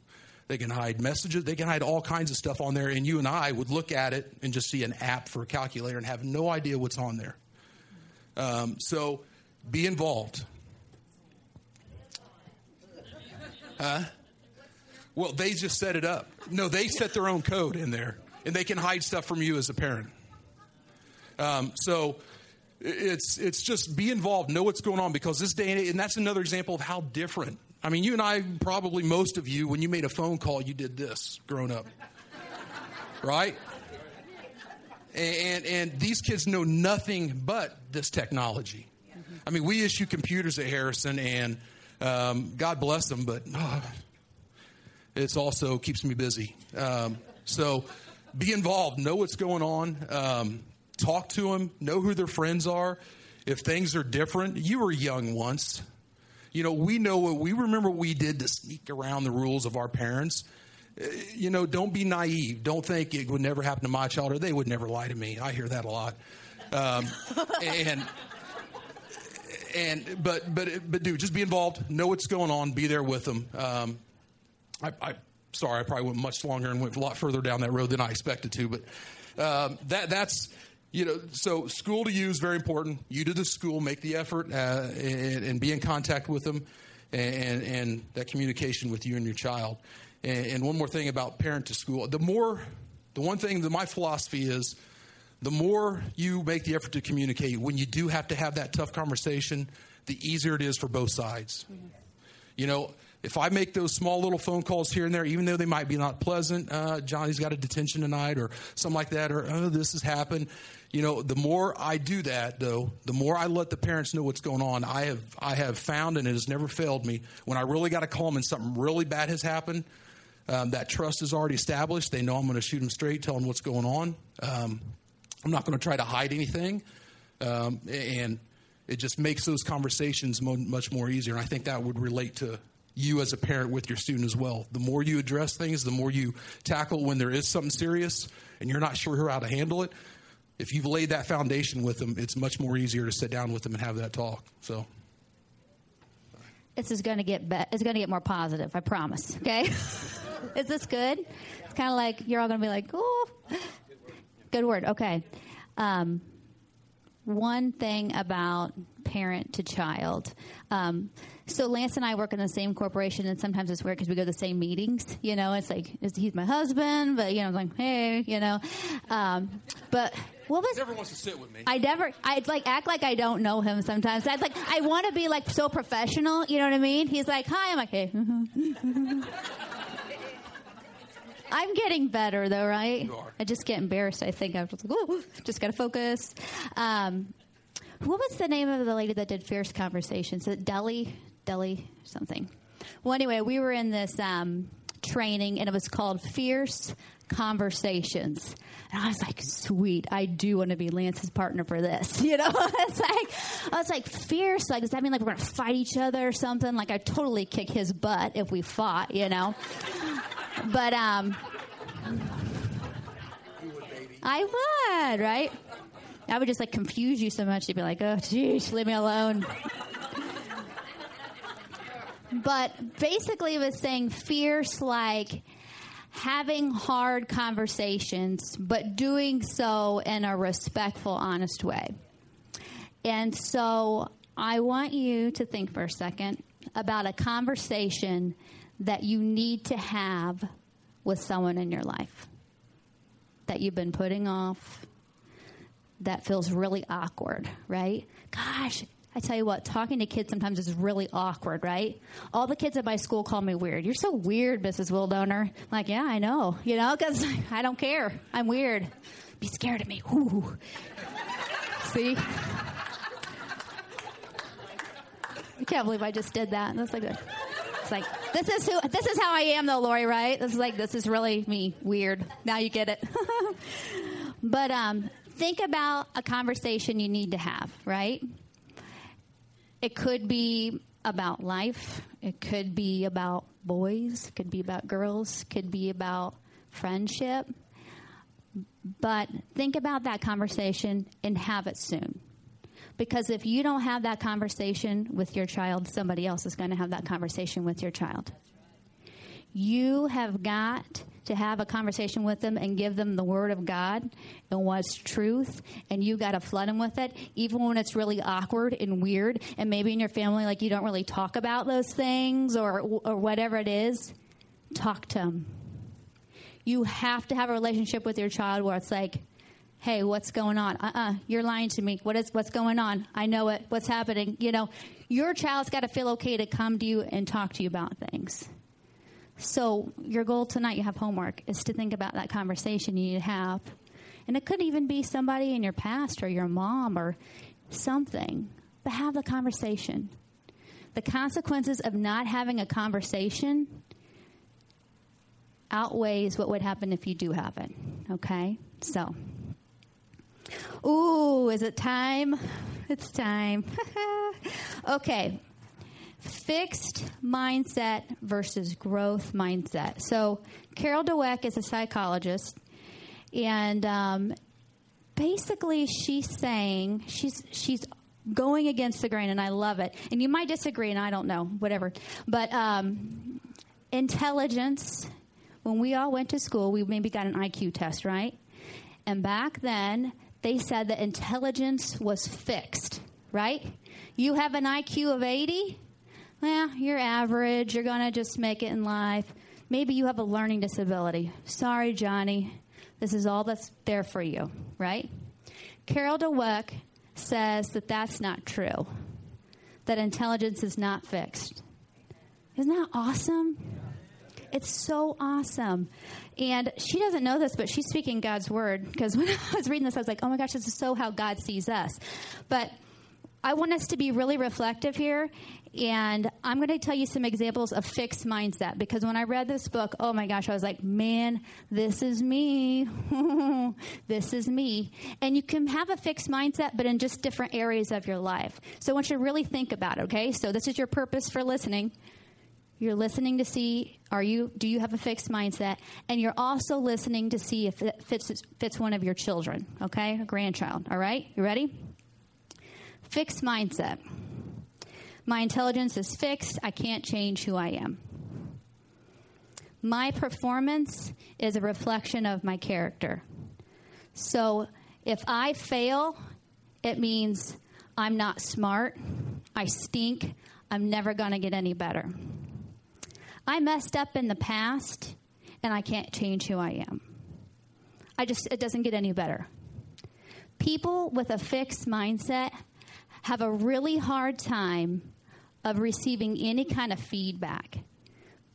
They can hide messages. They can hide all kinds of stuff on there. And you and I would look at it and just see an app for a calculator and have no idea what's on there. Um, so be involved. Huh? Well, they just set it up. No, they set their own code in there, and they can hide stuff from you as a parent. Um, so it's it's just be involved, know what's going on, because this day and, and that's another example of how different I mean, you and I, probably most of you, when you made a phone call, you did this growing up. right? And, and these kids know nothing but this technology. I mean, we issue computers at Harrison, and um, God bless them, but oh, it's also keeps me busy. Um, so be involved, know what's going on, um, talk to them, know who their friends are. If things are different, you were young once. You know, we know what we remember what we did to sneak around the rules of our parents. Uh, you know, don't be naive. Don't think it would never happen to my child or they would never lie to me. I hear that a lot. Um, and and but but but dude, just be involved. Know what's going on. Be there with them. Um, I, I sorry, I probably went much longer and went a lot further down that road than I expected to, but um, that that's you know, so school to you is very important. You to the school, make the effort uh, and, and, be in contact with them, and, and, that communication with you and your child. And, and, one more thing about parent to school: the more, the one thing that my philosophy is, the more you make the effort to communicate. When you do have to have that tough conversation, the easier it is for both sides. Mm-hmm. You know, if I make those small little phone calls here and there, even though they might be not pleasant, uh, Johnny's got a detention tonight or something like that, or oh, this has happened you know, the more I do that, though, the more I let the parents know what's going on. I have I have found, and it has never failed me, when I really got to call them and something really bad has happened. Um, that trust is already established. They know I'm going to shoot them straight, tell them what's going on. Um, I'm not going to try to hide anything, um, and it just makes those conversations mo- much more easier. And I think that would relate to you as a parent with your student as well. The more you address things, the more you tackle when there is something serious and you're not sure how to handle it if you've laid that foundation with them, it's much more easier to sit down with them and have that talk. So this is going to get be- it's going to get more positive. I promise. Okay, is this good? It's kind of like you're all going to be like, "Oh, good word." Okay. Um, one thing about parent to child. Um, so Lance and I work in the same corporation, and sometimes it's weird because we go to the same meetings. You know, it's like he's my husband, but you know, I'm like hey, you know. Um, but what was? Never wants to sit with me. I never. I'd like act like I don't know him sometimes. I'd like. I want to be like so professional. You know what I mean? He's like, hi. I'm like, hey. I'm getting better though, right? You are. I just get embarrassed. I think I'm just like, Ooh, just got to focus. Um, what was the name of the lady that did Fierce Conversations? Deli? Deli something. Well, anyway, we were in this um, training, and it was called Fierce Conversations. And I was like, sweet, I do want to be Lance's partner for this. You know, it's like, I was like, fierce. Like, does that mean like we're going to fight each other or something? Like, I totally kick his butt if we fought, you know? but, um, I would, right? I would just like confuse you so much. You'd be like, oh, geez, leave me alone. but basically, it was saying fierce, like having hard conversations, but doing so in a respectful, honest way. And so I want you to think for a second about a conversation that you need to have with someone in your life that you've been putting off, that feels really awkward, right? Gosh, I tell you what, talking to kids sometimes is really awkward, right? All the kids at my school call me weird. You're so weird, Mrs. Wildoner. I'm like, yeah, I know, you know, because I don't care. I'm weird. Be scared of me. Ooh. See? I can't believe I just did that. That's like, it's like this is who this is how I am, though, Lori. Right? This is like this is really me. Weird. Now you get it. but um, think about a conversation you need to have. Right? It could be about life. It could be about boys. It could be about girls. Could be about friendship. But think about that conversation and have it soon. Because if you don't have that conversation with your child, somebody else is going to have that conversation with your child. You have got to have a conversation with them and give them the word of God and what's truth, and you got to flood them with it, even when it's really awkward and weird, and maybe in your family, like you don't really talk about those things or, or whatever it is. Talk to them. You have to have a relationship with your child where it's like, hey, what's going on? Uh-uh, you're lying to me. What is what's going on? I know it. What's happening? You know, your child's got to feel okay to come to you and talk to you about things. So your goal tonight, you have homework, is to think about that conversation you need to have. And it could even be somebody in your past or your mom or something. But have the conversation. The consequences of not having a conversation outweighs what would happen if you do have it. Okay? So Ooh, is it time? It's time. okay. Fixed mindset versus growth mindset. So, Carol Dweck is a psychologist, and um, basically, she's saying she's she's going against the grain, and I love it. And you might disagree, and I don't know, whatever. But um, intelligence. When we all went to school, we maybe got an IQ test, right? And back then, they said that intelligence was fixed, right? You have an IQ of 80? Well, you're average. You're going to just make it in life. Maybe you have a learning disability. Sorry, Johnny. This is all that's there for you, right? Carol Dweck says that that's not true, that intelligence is not fixed. Isn't that awesome? It's so awesome. And she doesn't know this, but she's speaking God's word. Because when I was reading this, I was like, oh my gosh, this is so how God sees us. But I want us to be really reflective here. And I'm going to tell you some examples of fixed mindset because when I read this book, oh my gosh, I was like, man, this is me. this is me. And you can have a fixed mindset, but in just different areas of your life. So I want you to really think about it, okay? So this is your purpose for listening. You're listening to see are you do you have a fixed mindset and you're also listening to see if it fits fits one of your children, okay? A grandchild, all right? You ready? Fixed mindset. My intelligence is fixed. I can't change who I am. My performance is a reflection of my character. So if I fail, it means I'm not smart. I stink. I'm never going to get any better. I messed up in the past and I can't change who I am. I just, it doesn't get any better. People with a fixed mindset have a really hard time of receiving any kind of feedback.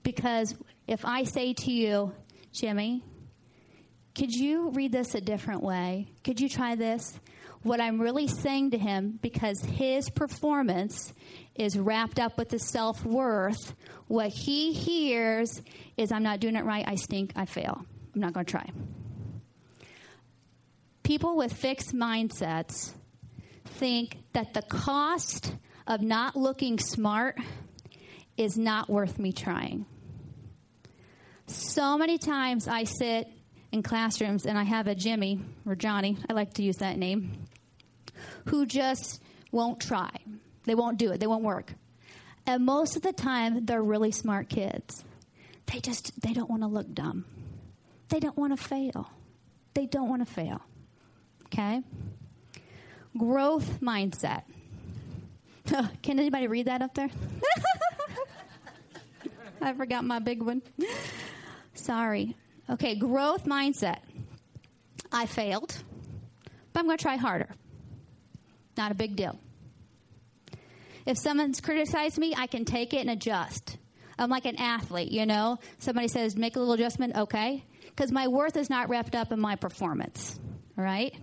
Because if I say to you, Jimmy, could you read this a different way? Could you try this? What I'm really saying to him, because his performance is wrapped up with his self worth, what he hears is, I'm not doing it right, I stink, I fail. I'm not going to try. People with fixed mindsets think that the cost of not looking smart is not worth me trying. So many times I sit in classrooms and I have a Jimmy or Johnny, I like to use that name, who just won't try. They won't do it, they won't work. And most of the time they're really smart kids. They just they don't want to look dumb. They don't want to fail. They don't want to fail. Okay? Growth mindset. Can anybody read that up there? I forgot my big one. Sorry. Okay, growth mindset. I failed, but I'm going to try harder. Not a big deal. If someone's criticized me, I can take it and adjust. I'm like an athlete, you know? Somebody says, make a little adjustment, okay? Because my worth is not wrapped up in my performance, right?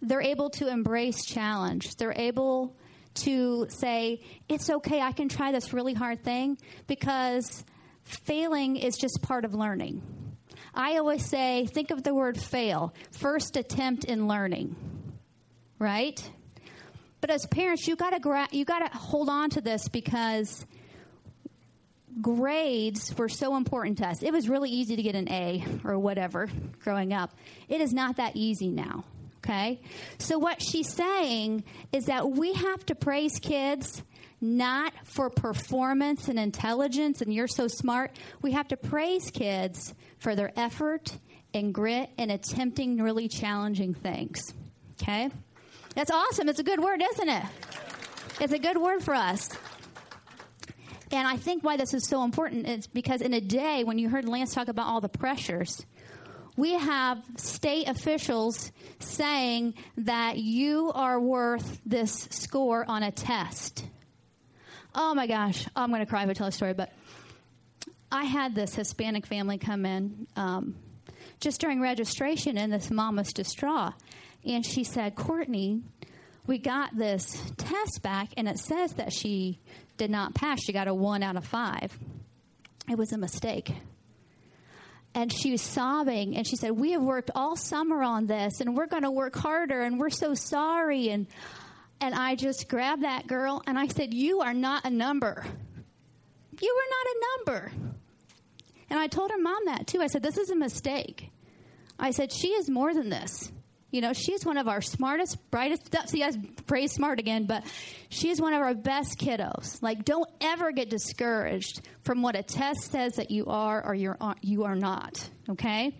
They're able to embrace challenge. They're able to say, it's okay, I can try this really hard thing because failing is just part of learning. I always say, think of the word fail, first attempt in learning, right? But as parents, you gotta gra- you gotta hold on to this because grades were so important to us. It was really easy to get an A or whatever growing up. It is not that easy now. Okay? So, what she's saying is that we have to praise kids not for performance and intelligence and you're so smart. We have to praise kids for their effort and grit in attempting really challenging things. Okay? That's awesome. It's a good word, isn't it? It's a good word for us. And I think why this is so important is because in a day when you heard Lance talk about all the pressures, we have state officials saying that you are worth this score on a test. Oh my gosh, oh, I'm going to cry if I tell a story, but I had this Hispanic family come in um, just during registration, and this mom was distraught. And she said, Courtney, we got this test back, and it says that she did not pass. She got a one out of five. It was a mistake and she was sobbing and she said we have worked all summer on this and we're going to work harder and we're so sorry. And and i just grabbed that girl and i said you are not a number. You are not a number. And i told her mom that too. I said this is a mistake. I said she is more than this you know, she's one of our smartest, brightest. See, I praise smart again, but she's one of our best kiddos. Like, don't ever get discouraged from what a test says that you are or you're you are not. Okay,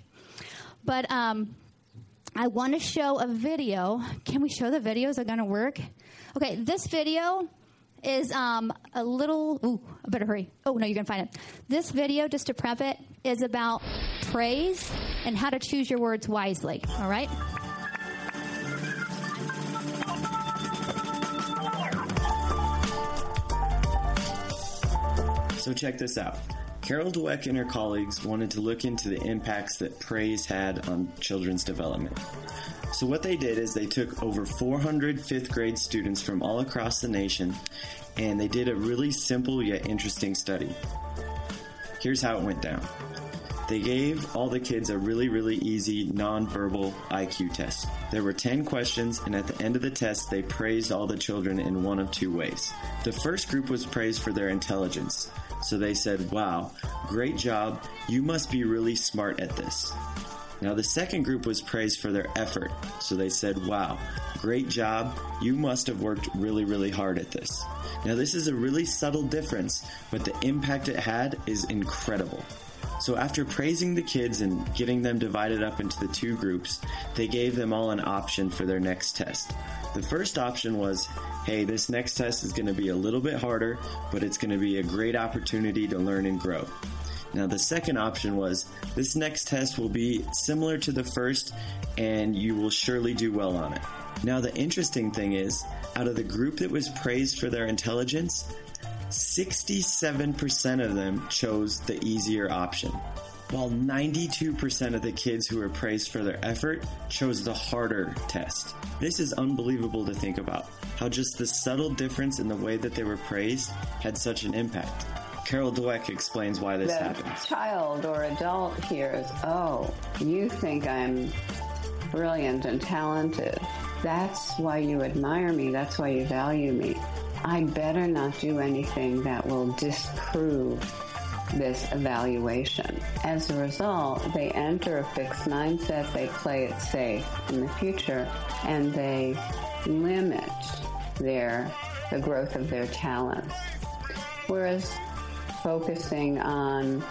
but um, I want to show a video. Can we show the videos? Are going to work? Okay, this video is um, a little. Ooh, I better hurry. Oh no, you can find it. This video, just to prep it, is about praise and how to choose your words wisely. All right. So check this out. Carol Dweck and her colleagues wanted to look into the impacts that praise had on children's development. So what they did is they took over 400 fifth grade students from all across the nation and they did a really simple yet interesting study. Here's how it went down. They gave all the kids a really, really easy nonverbal IQ test. There were 10 questions, and at the end of the test, they praised all the children in one of two ways. The first group was praised for their intelligence. So they said, Wow, great job. You must be really smart at this. Now, the second group was praised for their effort. So they said, Wow, great job. You must have worked really, really hard at this. Now, this is a really subtle difference, but the impact it had is incredible. So, after praising the kids and getting them divided up into the two groups, they gave them all an option for their next test. The first option was hey, this next test is going to be a little bit harder, but it's going to be a great opportunity to learn and grow. Now, the second option was this next test will be similar to the first, and you will surely do well on it. Now, the interesting thing is, out of the group that was praised for their intelligence, 67% of them chose the easier option, while 92% of the kids who were praised for their effort chose the harder test. This is unbelievable to think about, how just the subtle difference in the way that they were praised had such an impact. Carol Dweck explains why this the happens. child or adult hears, oh, you think I'm brilliant and talented. That's why you admire me. That's why you value me. I better not do anything that will disprove this evaluation. As a result, they enter a fixed mindset, they play it safe in the future, and they limit their the growth of their talents. Whereas focusing on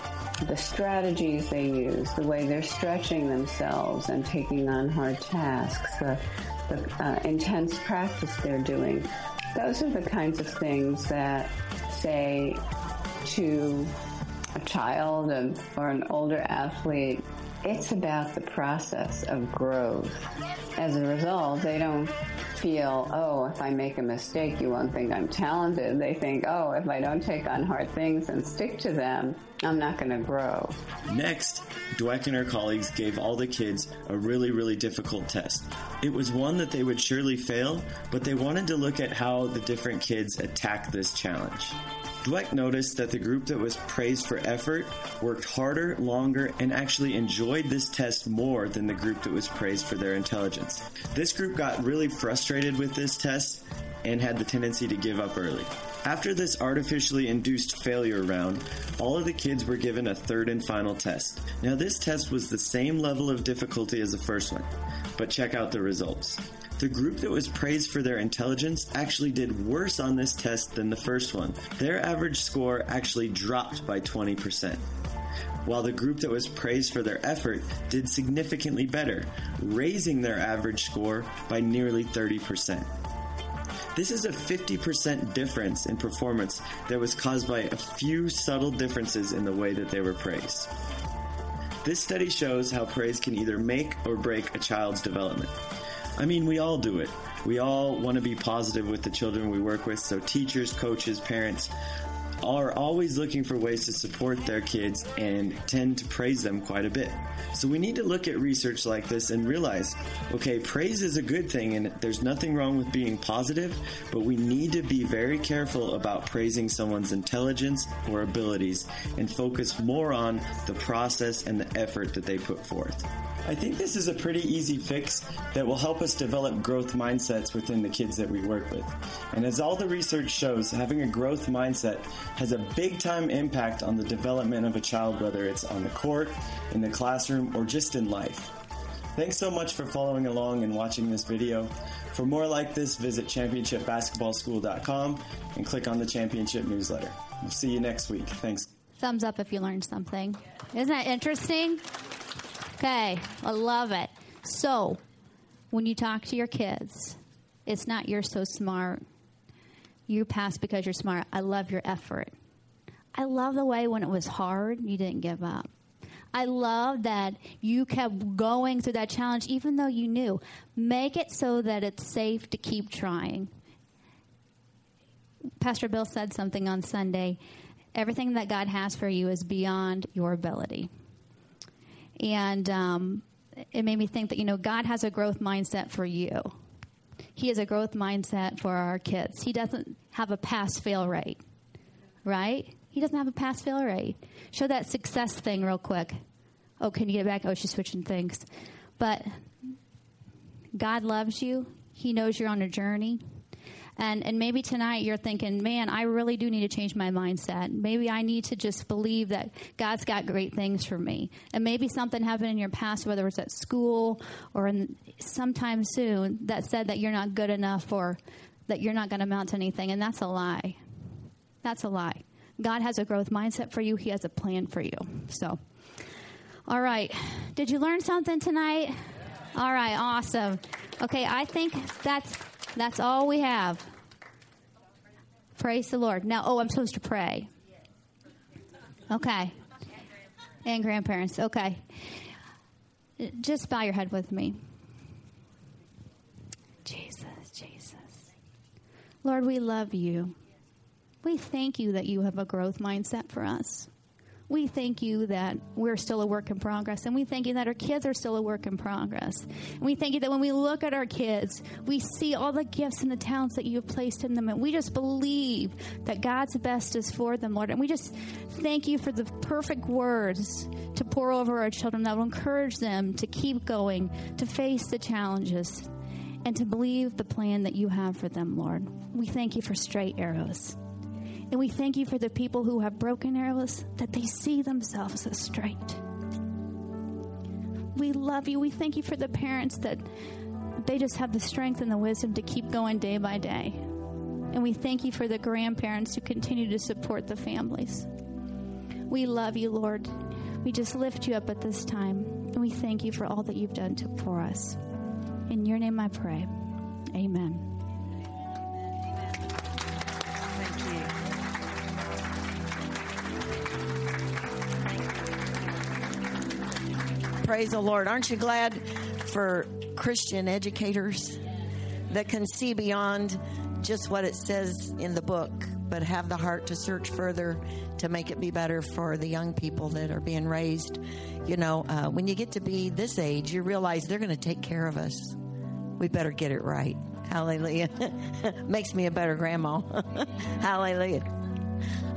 the strategies they use, the way they're stretching themselves and taking on hard tasks, the, the uh, intense practice they're doing. Those are the kinds of things that say to a child or an older athlete, it's about the process of growth. As a result, they don't feel, oh, if I make a mistake, you won't think I'm talented. They think, oh, if I don't take on hard things and stick to them, I'm not going to grow. Next, Dweck and her colleagues gave all the kids a really, really difficult test. It was one that they would surely fail, but they wanted to look at how the different kids attack this challenge. Dweck noticed that the group that was praised for effort worked harder, longer, and actually enjoyed this test more than the group that was praised for their intelligence. This group got really frustrated with this test and had the tendency to give up early. After this artificially induced failure round, all of the kids were given a third and final test. Now, this test was the same level of difficulty as the first one, but check out the results. The group that was praised for their intelligence actually did worse on this test than the first one. Their average score actually dropped by 20%. While the group that was praised for their effort did significantly better, raising their average score by nearly 30%. This is a 50% difference in performance that was caused by a few subtle differences in the way that they were praised. This study shows how praise can either make or break a child's development. I mean, we all do it. We all want to be positive with the children we work with, so teachers, coaches, parents are always looking for ways to support their kids and tend to praise them quite a bit. So we need to look at research like this and realize, okay, praise is a good thing and there's nothing wrong with being positive, but we need to be very careful about praising someone's intelligence or abilities and focus more on the process and the effort that they put forth. I think this is a pretty easy fix that will help us develop growth mindsets within the kids that we work with. And as all the research shows, having a growth mindset has a big time impact on the development of a child, whether it's on the court, in the classroom, or just in life. Thanks so much for following along and watching this video. For more like this, visit championshipbasketballschool.com and click on the championship newsletter. We'll see you next week. Thanks. Thumbs up if you learned something. Isn't that interesting? Okay, I love it. So, when you talk to your kids, it's not you're so smart. You pass because you're smart. I love your effort. I love the way when it was hard, you didn't give up. I love that you kept going through that challenge even though you knew. Make it so that it's safe to keep trying. Pastor Bill said something on Sunday. Everything that God has for you is beyond your ability. And um, it made me think that, you know, God has a growth mindset for you. He has a growth mindset for our kids. He doesn't have a pass fail rate, right? He doesn't have a pass fail rate. Show that success thing real quick. Oh, can you get back? Oh, she's switching things. But God loves you, He knows you're on a journey. And, and maybe tonight you're thinking, man, I really do need to change my mindset. Maybe I need to just believe that God's got great things for me. And maybe something happened in your past, whether it's at school or in sometime soon, that said that you're not good enough or that you're not going to amount to anything. And that's a lie. That's a lie. God has a growth mindset for you, He has a plan for you. So, all right. Did you learn something tonight? All right, awesome. Okay, I think that's that's all we have. Praise the Lord. Now, oh, I'm supposed to pray. Okay. And grandparents. Okay. Just bow your head with me. Jesus, Jesus. Lord, we love you. We thank you that you have a growth mindset for us. We thank you that we're still a work in progress, and we thank you that our kids are still a work in progress. And we thank you that when we look at our kids, we see all the gifts and the talents that you have placed in them, and we just believe that God's best is for them, Lord. And we just thank you for the perfect words to pour over our children that will encourage them to keep going, to face the challenges, and to believe the plan that you have for them, Lord. We thank you for straight arrows. And we thank you for the people who have broken arrows, that they see themselves as straight. We love you. We thank you for the parents that they just have the strength and the wisdom to keep going day by day. And we thank you for the grandparents who continue to support the families. We love you, Lord. We just lift you up at this time. And we thank you for all that you've done to, for us. In your name I pray. Amen. Praise the Lord. Aren't you glad for Christian educators that can see beyond just what it says in the book, but have the heart to search further to make it be better for the young people that are being raised? You know, uh, when you get to be this age, you realize they're going to take care of us. We better get it right. Hallelujah. Makes me a better grandma. Hallelujah.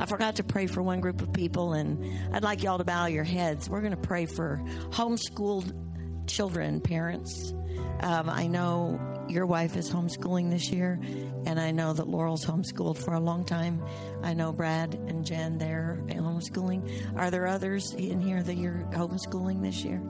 I forgot to pray for one group of people, and I'd like y'all to bow your heads. We're going to pray for homeschooled children, parents. Um, I know your wife is homeschooling this year, and I know that Laurel's homeschooled for a long time. I know Brad and Jen, they're homeschooling. Are there others in here that you're homeschooling this year?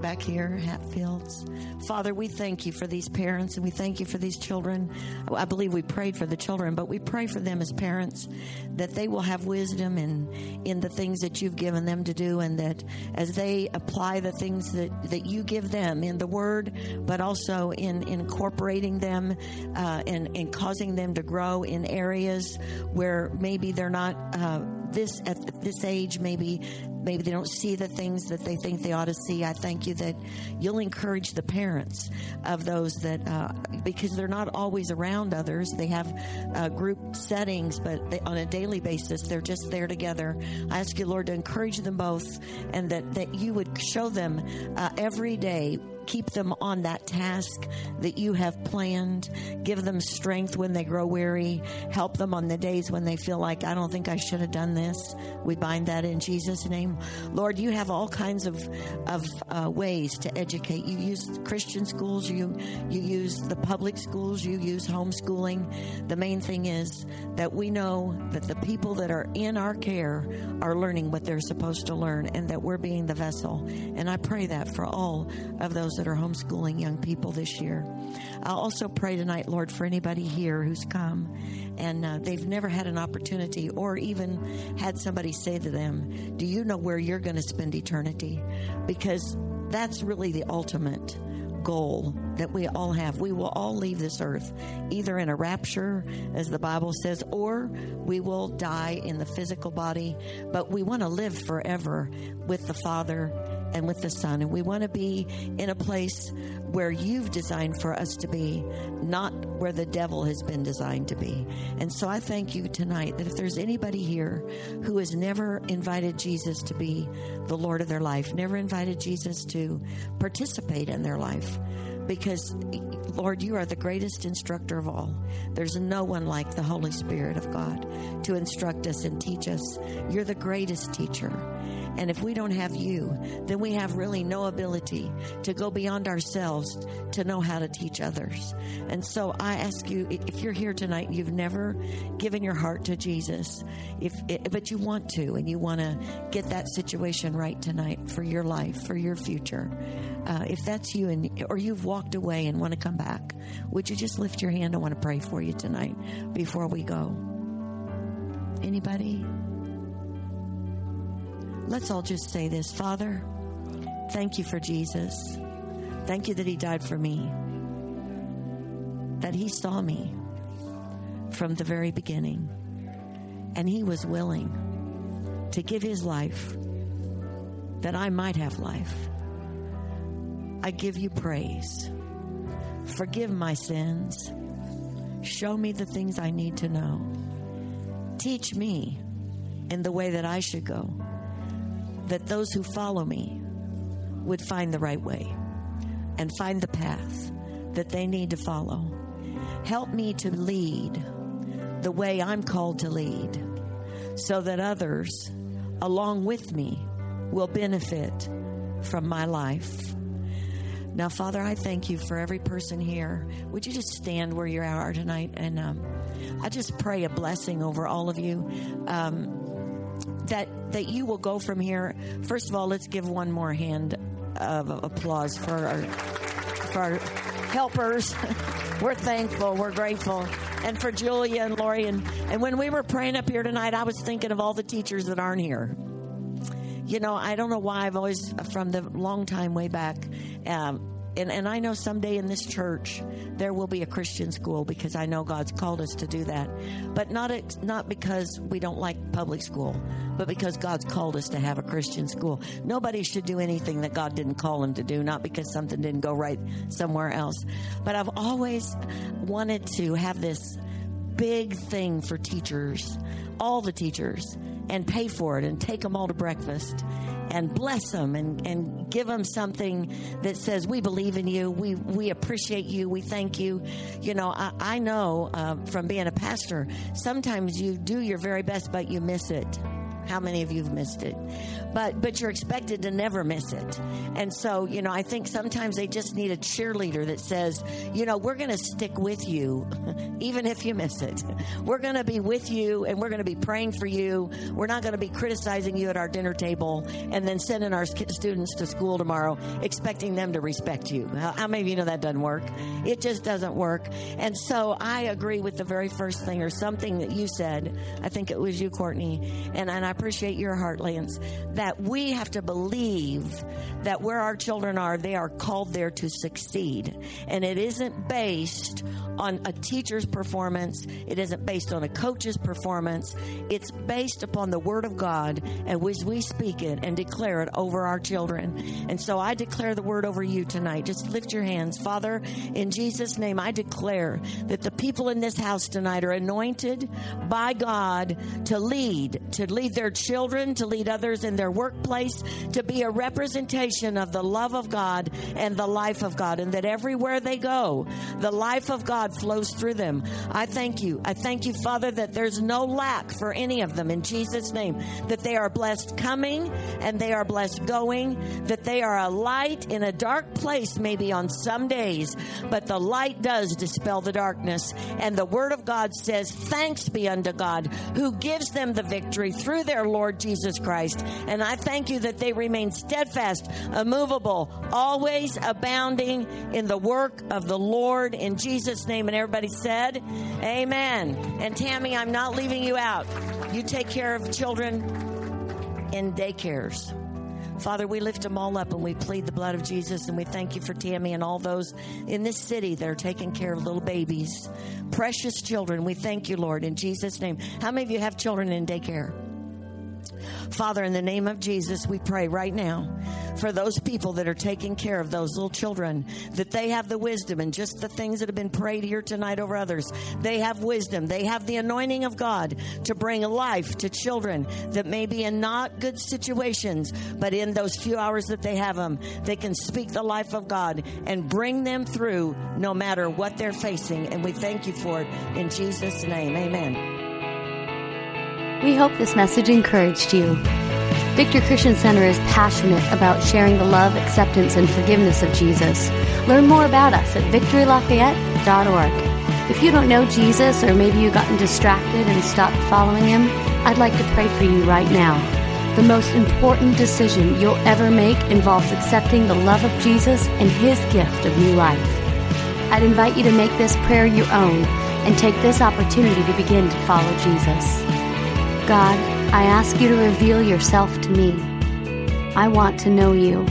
Back here, Hatfields. Father, we thank you for these parents and we thank you for these children. I believe we prayed for the children, but we pray for them as parents that they will have wisdom in, in the things that you've given them to do and that as they apply the things that, that you give them in the word, but also in, incorporating them uh, and, and causing them to grow in areas where maybe they're not. Uh, this at this age maybe maybe they don't see the things that they think they ought to see. I thank you that you'll encourage the parents of those that, uh, because they're not always around others. They have uh, group settings, but they, on a daily basis, they're just there together. I ask you, Lord, to encourage them both and that, that you would show them uh, every day keep them on that task that you have planned. Give them strength when they grow weary. Help them on the days when they feel like, I don't think I should have done this. We bind that in Jesus' name. Lord, you have all kinds of, of uh, ways to educate. You use Christian schools, you, you use the public schools, you use homeschooling. The main thing is that we know that the people that are in our care are learning what they're supposed to learn and that we're being the vessel. And I pray that for all of those that are homeschooling young people this year. I'll also pray tonight, Lord, for anybody here who's come and uh, they've never had an opportunity or even had somebody say to them, Do you know where you're going to spend eternity? Because that's really the ultimate goal that we all have. We will all leave this earth either in a rapture, as the Bible says, or we will die in the physical body, but we want to live forever with the Father and with the Son. And we want to be in a place where you've designed for us to be, not where the devil has been designed to be. And so I thank you tonight that if there's anybody here who has never invited Jesus to be the Lord of their life, never invited Jesus to participate in their life, because, Lord, you are the greatest instructor of all. There's no one like the Holy Spirit of God to instruct us and teach us. You're the greatest teacher. And if we don't have you, then we have really no ability to go beyond ourselves to know how to teach others. And so I ask you, if you're here tonight, you've never given your heart to Jesus, if but you want to, and you want to get that situation right tonight for your life, for your future. Uh, if that's you, and or you've walked away and want to come back, would you just lift your hand? I want to pray for you tonight before we go. Anybody? Let's all just say this Father, thank you for Jesus. Thank you that He died for me, that He saw me from the very beginning, and He was willing to give His life that I might have life. I give you praise. Forgive my sins. Show me the things I need to know. Teach me in the way that I should go that those who follow me would find the right way and find the path that they need to follow. Help me to lead the way I'm called to lead so that others along with me will benefit from my life. Now, Father, I thank you for every person here. Would you just stand where you are tonight? And um, I just pray a blessing over all of you. Um, that that you will go from here. First of all, let's give one more hand of applause for our for our helpers. we're thankful. We're grateful. And for Julia and Lori. And, and when we were praying up here tonight, I was thinking of all the teachers that aren't here. You know, I don't know why I've always, from the long time way back, um, and, and I know someday in this church there will be a Christian school because I know God's called us to do that. But not not because we don't like public school, but because God's called us to have a Christian school. Nobody should do anything that God didn't call them to do, not because something didn't go right somewhere else. But I've always wanted to have this big thing for teachers, all the teachers, and pay for it and take them all to breakfast and bless them and, and give them something that says, We believe in you. We, we appreciate you. We thank you. You know, I, I know uh, from being a pastor, sometimes you do your very best, but you miss it. How many of you have missed it? But but you're expected to never miss it. And so, you know, I think sometimes they just need a cheerleader that says, you know, we're going to stick with you even if you miss it. We're going to be with you and we're going to be praying for you. We're not going to be criticizing you at our dinner table and then sending our students to school tomorrow expecting them to respect you. How, how many of you know that doesn't work? It just doesn't work. And so I agree with the very first thing or something that you said. I think it was you, Courtney. And, and I appreciate your heart, Lance, that we have to believe that where our children are, they are called there to succeed. And it isn't based on a teacher's performance, it isn't based on a coach's performance. It's based upon the Word of God and as we speak it and declare it over our children. And so I declare the Word over you tonight. Just lift your hands. Father, in Jesus' name, I declare that the people in this house tonight are anointed by God to lead, to lead their children, to lead others in their workplace, to be a representation of the love of God and the life of God, and that everywhere they go, the life of God flows through them. I thank you. I thank you, Father, that there's no lack for any of them in Jesus' name, that they are blessed coming and they are blessed going, that they are a light in a dark place, maybe on some days, but the light does dispel the darkness. And the Word of God says, Thanks be unto God who gives them the victory through Lord Jesus Christ. And I thank you that they remain steadfast, immovable, always abounding in the work of the Lord in Jesus' name. And everybody said, Amen. And Tammy, I'm not leaving you out. You take care of children in daycares. Father, we lift them all up and we plead the blood of Jesus and we thank you for Tammy and all those in this city that are taking care of little babies, precious children. We thank you, Lord, in Jesus' name. How many of you have children in daycare? Father, in the name of Jesus, we pray right now for those people that are taking care of those little children, that they have the wisdom and just the things that have been prayed here tonight over others. They have wisdom. They have the anointing of God to bring life to children that may be in not good situations, but in those few hours that they have them, they can speak the life of God and bring them through no matter what they're facing. And we thank you for it in Jesus' name. Amen. We hope this message encouraged you. Victory Christian Center is passionate about sharing the love, acceptance, and forgiveness of Jesus. Learn more about us at victorylafayette.org. If you don't know Jesus, or maybe you've gotten distracted and stopped following him, I'd like to pray for you right now. The most important decision you'll ever make involves accepting the love of Jesus and his gift of new life. I'd invite you to make this prayer your own and take this opportunity to begin to follow Jesus. God, I ask you to reveal yourself to me. I want to know you.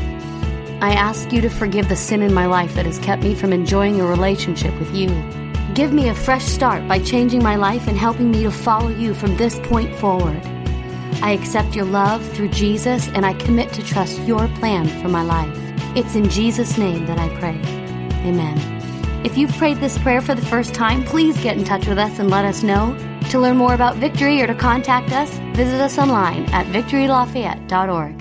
I ask you to forgive the sin in my life that has kept me from enjoying a relationship with you. Give me a fresh start by changing my life and helping me to follow you from this point forward. I accept your love through Jesus and I commit to trust your plan for my life. It's in Jesus' name that I pray. Amen. If you've prayed this prayer for the first time, please get in touch with us and let us know. To learn more about Victory or to contact us, visit us online at victorylafayette.org.